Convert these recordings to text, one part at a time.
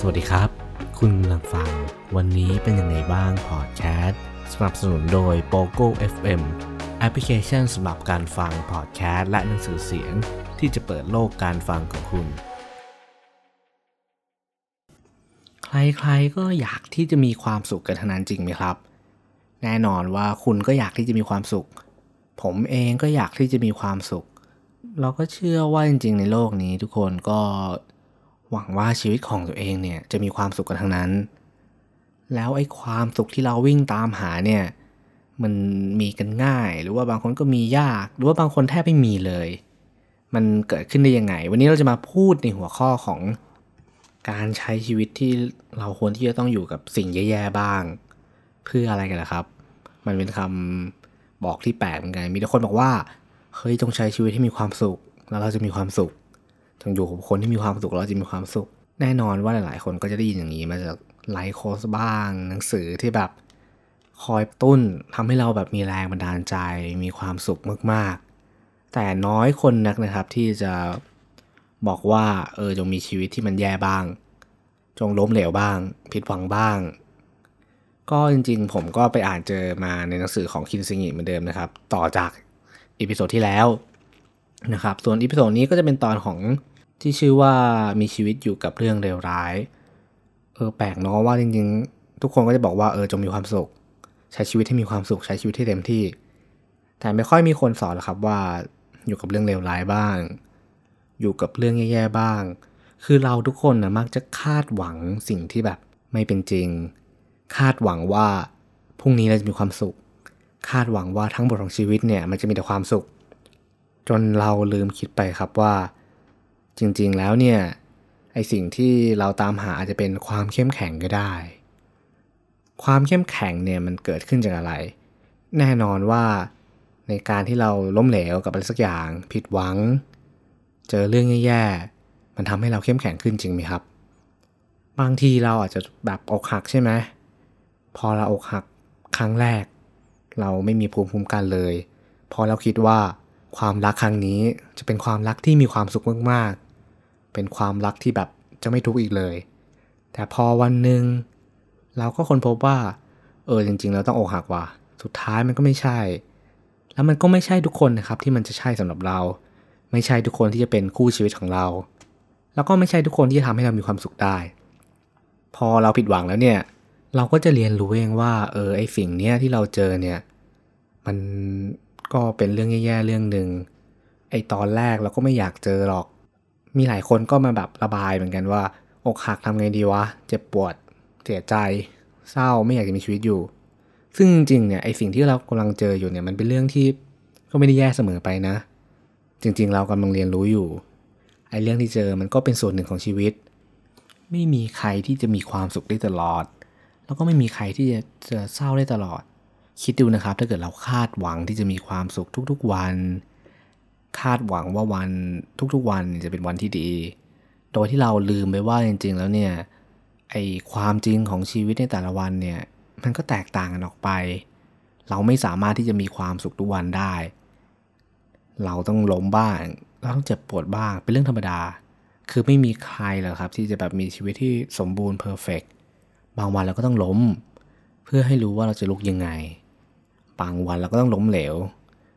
สวัสดีครับ คุณกำลังฟัง วันนี้เป็นยังไงบ้างพอดแคสต์สนับสนุนโดย POGO FM แอปพลิเคชันสำหรับการฟังพอดแคสต์และหนังสือเสียง ที่จะเปิดโลกการฟังของคุณ ใครๆก็อยากที่จะมีความสุขกันทั้งนั้นจริงไหมครับ แน่นอนว่าคุณก็อยากที่จะมีความสุข ผมเองก็อยากที่จะมีความสุข เราก็เชื่อว่าจริง ๆ ในโลกนี้ทุกคนก็ หวังว่าชีวิตของตัวเองเนี่ยจะมีความสุขกันทั้งนั้น แล้วไอ้ความสุขที่เราวิ่งตามหาเนี่ยมันมีกันง่าย หรือว่าบางคนก็มียาก หรือว่าบางคนแทบไม่มีเลย มันเกิดขึ้นได้ยังไง วันนี้เราจะมาพูดในหัวข้อของการใช้ชีวิตที่เราควรที่จะต้องอยู่กับสิ่งแย่ๆบ้าง เพื่ออะไรกันล่ะครับ มันเป็นคำบอกที่แปลกเหมือนกันมีแต่คนบอกว่าเฮ้ยจงใช้ชีวิตให้มีความสุข แล้วเราจะมีความสุข จงอยู่กับคนที่มีความสุขเราจะมีความสุข แน่นอนว่าหลาย ๆ คนก็จะได้ยินอย่างนี้มาจากไลฟ์โค้ชบ้าง หนังสือที่แบบคอยตุ้นทำให้เราแบบมีแรงบันดาลใจมีความสุขมาก ๆ แต่น้อยคนนักนะครับที่จะบอกว่าเออจงมีชีวิตที่มันแย่บ้าง จงล้มเหลวบ้าง ผิดหวังบ้าง ก็จริง ๆ ผมก็ไปอ่านเจอมาในหนังสือของคินซิงิเหมือนเดิมนะครับ ต่อจาก episode ที่แล้ว นะครับ ส่วน episode นี้ก็จะเป็นตอนของที่ชื่อว่ามีชีวิตอยู่กับเรื่องเลวร้าย เออแปลกเนาะว่าจริงๆ ทุกคนก็จะบอกว่าเออจงมีความสุข ใช้ชีวิตให้มีความสุขใช้ชีวิตที่เต็มที่ แต่ไม่ค่อยมีคนสอนหรอกครับว่าอยู่กับเรื่องเลวร้ายบ้าง อยู่กับเรื่องแย่ๆบ้าง คือเราทุกคนนะมักจะคาดหวังสิ่งที่แบบไม่เป็นจริง คาดหวังว่าพรุ่งนี้เราจะมีความสุข คาดหวังว่าทั้งหมดของชีวิตเนี่ยมันจะมีแต่ความสุข จนเราลืมคิดไปครับว่า จริงๆแล้วเนี่ยไอสิ่งที่เราตามหาอาจจะเป็นความเข้มแข็งก็ได้ ความเข้มแข็งเนี่ยมันเกิดขึ้นจากอะไร แน่นอนว่าในการที่เราล้มเหลวกับอะไรสักอย่าง ผิดหวัง เจอเรื่องแย่ๆมันทำให้เราเข้มแข็งขึ้นจริงไหมครับ บางทีเราอาจจะแบบอกหักใช่ไหมพอเราอกหักครั้งแรก เราไม่มีภูมิคุ้มกันเลย พอเราคิดว่า ความรักครั้งนี้จะเป็นความรักที่มีความสุขมากๆ เป็นความรักที่แบบจะไม่ทุกข์อีกเลย แต่พอวันหนึ่งเราก็ค้นพบว่า เออจริง ๆ เราต้องอกหักว่ะ สุดท้ายมันก็ไม่ใช่ แล้วมันก็ไม่ใช่ทุกคนนะครับที่มันจะใช่สำหรับเรา ไม่ใช่ทุกคนที่จะเป็นคู่ชีวิตของเรา แล้วก็ไม่ใช่ทุกคนที่จะทำให้เรามีความสุขได้ พอเราผิดหวังแล้วเนี่ย เราก็จะเรียนรู้เองว่า เออไอสิ่งเนี้ยที่เราเจอเนี่ย มัน ก็เป็นเรื่องแย่ๆเรื่องหนึ่งไอตอนแรกเราก็ไม่อยากเจอหรอก มีหลายคนก็มาแบบระบายเหมือนกันว่า อกหักทำไงดีวะ เจ็บปวด เสียใจ เศร้าไม่อยากจะมีชีวิตอยู่ ซึ่งจริงๆเนี่ยไอสิ่งที่เรากำลังเจออยู่เนี่ยมันเป็นเรื่องที่ก็ไม่ได้แย่เสมอไปนะ จริงๆ เรากำลังเรียนรู้อยู่ไอเรื่องที่เจอมันก็เป็นส่วนหนึ่งของชีวิต ไม่มีใครที่จะมีความสุขได้ตลอด แล้วก็ไม่มีใครที่จะจะเศร้าได้ตลอด คิดดูนะครับ ถ้าเกิดเราคาดหวังที่จะมีความสุขทุกๆวัน คาดหวังว่าวันทุกๆวันจะเป็นวันที่ดี โดยที่เราลืมไปว่าจริง ๆ แล้วเนี่ยไอความจริงของชีวิตในแต่ละวันเนี่ยมันก็แตกต่างกันออกไป เราไม่สามารถที่จะมีความสุขทุกวันได้ เราต้องล้มบ้างเราต้องเจ็บปวดบ้างเป็นเรื่องธรรมดา คือไม่มีใครหรอกครับ ที่จะแบบมีชีวิตที่สมบูรณ์เพอร์เฟกบางวันเราก็ต้องล้ม เพื่อให้รู้ว่าเราจะลุกยังไง บางวันเราก็ต้องล้มเหลว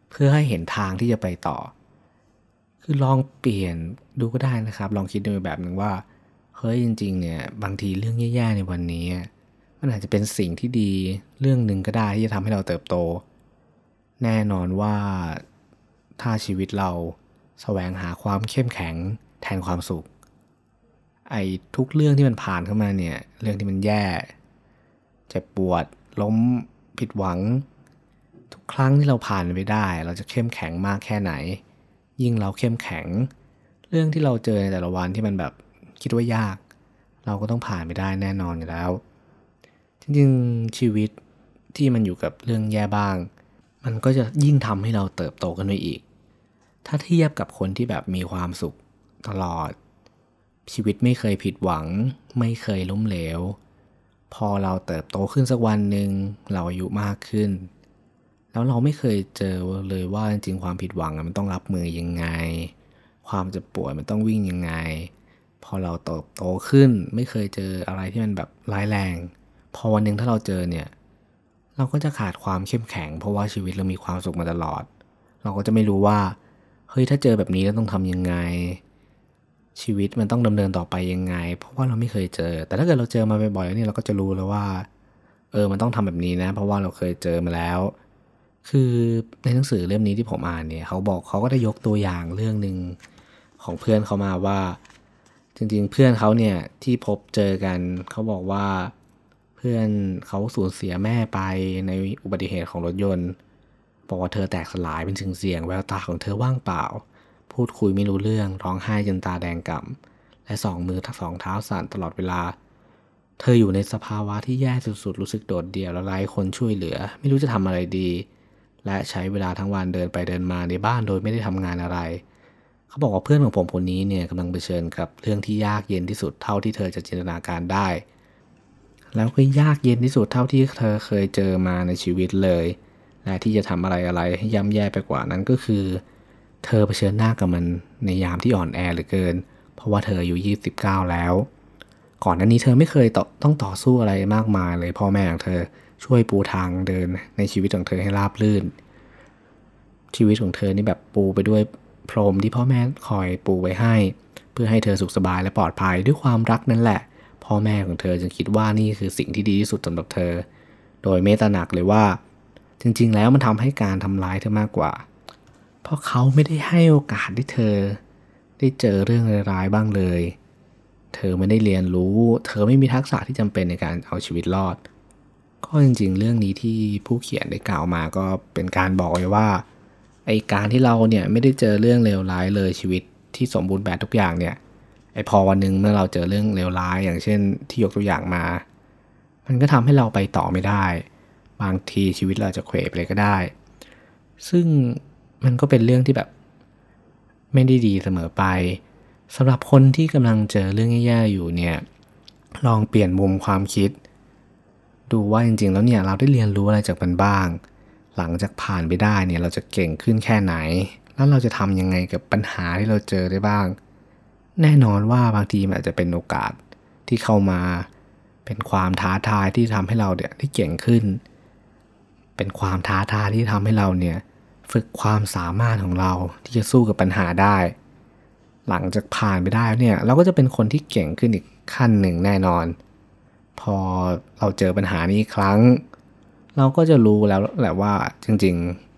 เพื่อให้เห็นทางที่จะไปต่อ คือลองเปลี่ยนดูก็ได้นะครับ ลองคิดดูแบบหนึ่งว่าเฮ้ยจริง ๆ เนี่ยบางทีเรื่องแย่ๆในวันนี้ มันอาจจะเป็นสิ่งที่ดีเรื่องหนึ่งก็ได้ที่จะทำให้เราเติบโต แน่นอนว่าถ้าชีวิตเราแสวงหาความเข้มแข็งแทนความสุข ไอ้ทุกเรื่องที่มันผ่านเข้ามาเนี่ย เรื่องที่มันแย่ เจ็บปวด ล้มผิดหวัง ทุกครั้งที่เราผ่านไปได้ เราจะเข้มแข็งมากแค่ไหน ยิ่งเราเข้มแข็ง เรื่องที่เราเจอในแต่ละวันที่มันแบบคิดว่ายาก เราก็ต้องผ่านไปได้แน่นอนอยู่แล้ว จริงๆชีวิตที่มันอยู่กับเรื่องแย่บ้าง มันก็จะยิ่งทำให้เราเติบโตกันไปอีก ถ้าเทียบกับคนที่แบบมีความสุขตลอด ชีวิตไม่เคยผิดหวัง ไม่เคยล้มเหลว พอเราเติบโตขึ้นสักวันหนึ่งเราอายุมากขึ้น แล้วเราไม่เคยเจอเลยว่าจริงๆความผิดหวังมันต้องรับมือยังไง ความจ็บป่วยมันต้องวิ่งยังไง พอเราโตโตขึ้นไม่เคยเจออะไรที่มันแบบร้ายแรง พอวันหนึ่งถ้าเราเจอเนี่ย เราก็จะขาดความเข้มแข็ง เพราะว่าชีวิตเรามีความสุขมาตลอด เราก็จะไม่รู้ว่าเฮ้ยถ้าเจอแบบนี้แล้วต้องทำยังไง ชีวิตมันต้องดำเนินต่อไปยังไง เพราะว่าเราไม่เคยเจอ แต่ถ้าเกิดเราเจอมาบ่อยๆเนี่ยเราก็จะรู้แล้วว่า เออมันต้องทำแบบนี้นะ เพราะว่าเราเคยเจอมาแล้ว คือในหนังสือเล่มนี้ที่ผมอ่านเนี่ยเขาบอกเขาก็ได้ยกตัวอย่างเรื่องหนึ่งของเพื่อนเขามาว่า จริงๆ เพื่อนเขาเนี่ยที่พบเจอกันเขาบอกว่าเพื่อนเขาสูญเสียแม่ไปในอุบัติเหตุของรถยนต์บอกว่าเธอแตกสลายเป็นสิ่งเสียงแววตาของเธอว่างเปล่า พูดคุยไม่รู้เรื่องร้องไห้จนตาแดงก่ำและสองมือทั้งสองเท้าสั่นตลอดเวลา เธออยู่ในสภาวะที่แย่สุดๆ รู้สึกโดดเดี่ยวและไร้คนช่วยเหลือ ไม่รู้จะทำอะไรดี และใช้เวลาทั้งวันเดินไปเดินมาในบ้านโดยไม่ได้ทำงานอะไร เขาบอกว่าเพื่อนของผมคนนี้เนี่ยกำลังเผชิญกับเรื่องที่ยากเย็นที่สุดเท่าที่เธอจะจินตนาการได้ แล้วก็ยากเย็นที่สุดเท่าที่เธอเคยเจอมาในชีวิตเลย และที่จะทำอะไรอะไรให้ย่ำแย่ไปกว่านั้นก็คือ เธอเผชิญหน้ากับมันในยามที่อ่อนแอเหลือเกิน เพราะว่าเธออายุ29 แล้ว ก่อนหน้านี้เธอไม่เคยตต้องต่อสู้อะไรมากมายเลยพ่อแม่ของเธอ ช่วยปูทางเดินในชีวิตของเธอให้ราบรื่น ชีวิตของเธอนี่แบบปูไปด้วยพรมที่พ่อแม่คอยปูไว้ให้ เพื่อให้เธอสุขสบายและปลอดภัยด้วยความรักนั่นแหละ พ่อแม่ของเธอจึงคิดว่านี่คือสิ่งที่ดีที่สุดสำหรับเธอ โดยไม่ตระหนักเลยว่า จริงๆ แล้วมันทำให้การทำร้ายเธอมากกว่า เพราะเขาไม่ได้ให้โอกาสให้เธอ ได้เจอเรื่องร้ายๆบ้างเลย เธอไม่ได้เรียนรู้ เธอไม่มีทักษะที่จำเป็นในการเอาชีวิตรอด ก็จริงๆ เรื่องนี้ที่ผู้เขียนได้กล่าวมาก็เป็นการบอกไว้ว่าไอการที่เราเนี่ยไม่ได้เจอเรื่องเลวร้ายเลยชีวิตที่สมบูรณ์แบบทุกอย่างเนี่ยไอพอวันหนึ่งเมื่อเราเจอเรื่องเลวร้าย อย่างเช่นที่ยกตัวอย่างมา มันก็ทำให้เราไปต่อไม่ได้ บางทีชีวิตเราจะเขวไปเลยก็ได้ ซึ่งมันก็เป็นเรื่องที่แบบ ไม่ได้ดีเสมอไปสำหรับคนที่กำลังเจอเรื่องแย่ๆอยู่เนี่ย ลองเปลี่ยนมุมความคิด ดูว่าจริงๆ แล้วเนี่ยเราได้เรียนรู้อะไรจากมันบ้าง หลังจากผ่านไปได้เนี่ยเราจะเก่งขึ้นแค่ไหน แล้วเราจะทำยังไงกับปัญหาที่เราเจอได้บ้าง แน่นอนว่าบางทีมันอาจจะเป็นโอกาสที่เข้ามา เป็นความท้าทายที่ทำให้เราเนี่ยได้เก่งขึ้น เป็นความท้าทายที่ทำให้เราเนี่ยฝึกความสามารถของเราที่จะสู้กับปัญหาได้ หลังจากผ่านไปได้เนี่ยเราก็จะเป็นคนที่เก่งขึ้นอีกขั้นหนึ่งแน่นอน พอเราเจอปัญหานี้ครั้ง เราก็จะรู้แล้วแหละว่าจริง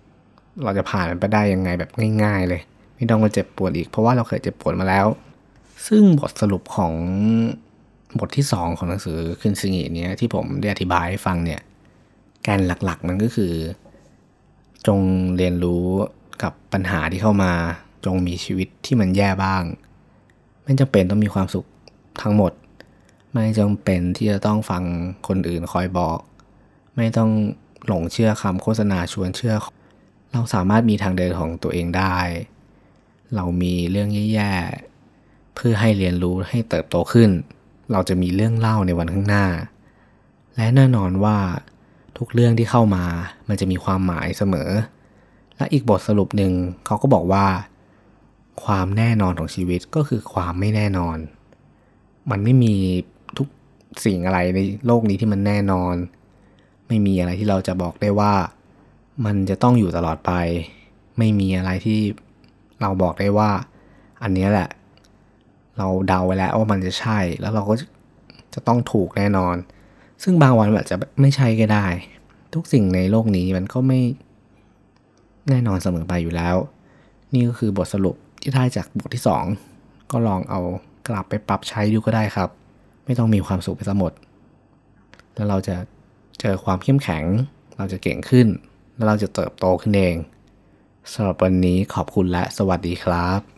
ๆ เราจะผ่านมันไปได้ยังไงแบบง่าย ๆ เลย ไม่ต้องมาเจ็บปวดอีก เพราะว่าเราเคยเจ็บปวดมาแล้ว ซึ่งบทสรุปของบทที่ 2 ของหนังสือคืนซิงิเนี้ยที่ผมได้อธิบายให้ฟังเนี่ยแกนหลักๆมันก็คือ จงเรียนรู้กับปัญหาที่เข้ามา จงมีชีวิตที่มันแย่บ้าง ไม่จำเป็นต้องมีความสุขทั้งหมด ไม่จำเป็นที่จะต้องฟังคนอื่นคอยบอก ไม่ต้องหลงเชื่อคำโฆษณาชวนเชื่อ เราสามารถมีทางเดินของตัวเองได้ เรามีเรื่องแย่ๆ เพื่อให้เรียนรู้ให้เติบโตขึ้น เราจะมีเรื่องเล่าในวันข้างหน้า และแน่นอนว่า ทุกเรื่องที่เข้ามามันจะมีความหมายเสมอ และอีกบทสรุปหนึ่งเขาก็บอกว่า ความแน่นอนของชีวิตก็คือความไม่แน่นอน มันไม่มี สิ่งอะไรในโลกนี้ที่มันแน่นอน ไม่มีอะไรที่เราจะบอกได้ว่า มันจะต้องอยู่ตลอดไป ไม่มีอะไรที่เราบอกได้ว่า อันนี้แหละ เราเดาไว้แล้วว่ามันจะใช่ แล้วเราก็จะต้องถูกแน่นอน ซึ่งบางวันอาจจะไม่ใช่ก็ได้ ทุกสิ่งในโลกนี้มันก็ไม่แน่นอนเสมอไปอยู่แล้ว นี่ก็คือบทสรุปที่ได้จากบทที่ 2 ก็ลองเอากลับไปปรับใช้ดูก็ได้ครับ ไม่ต้องมีความสุขไปซะหมด แล้วเราจะเจอความเข้มแข็ง เราจะเก่งขึ้น แล้วเราจะเติบโตขึ้นเองสำหรับวันนี้ขอบคุณและสวัสดีครับ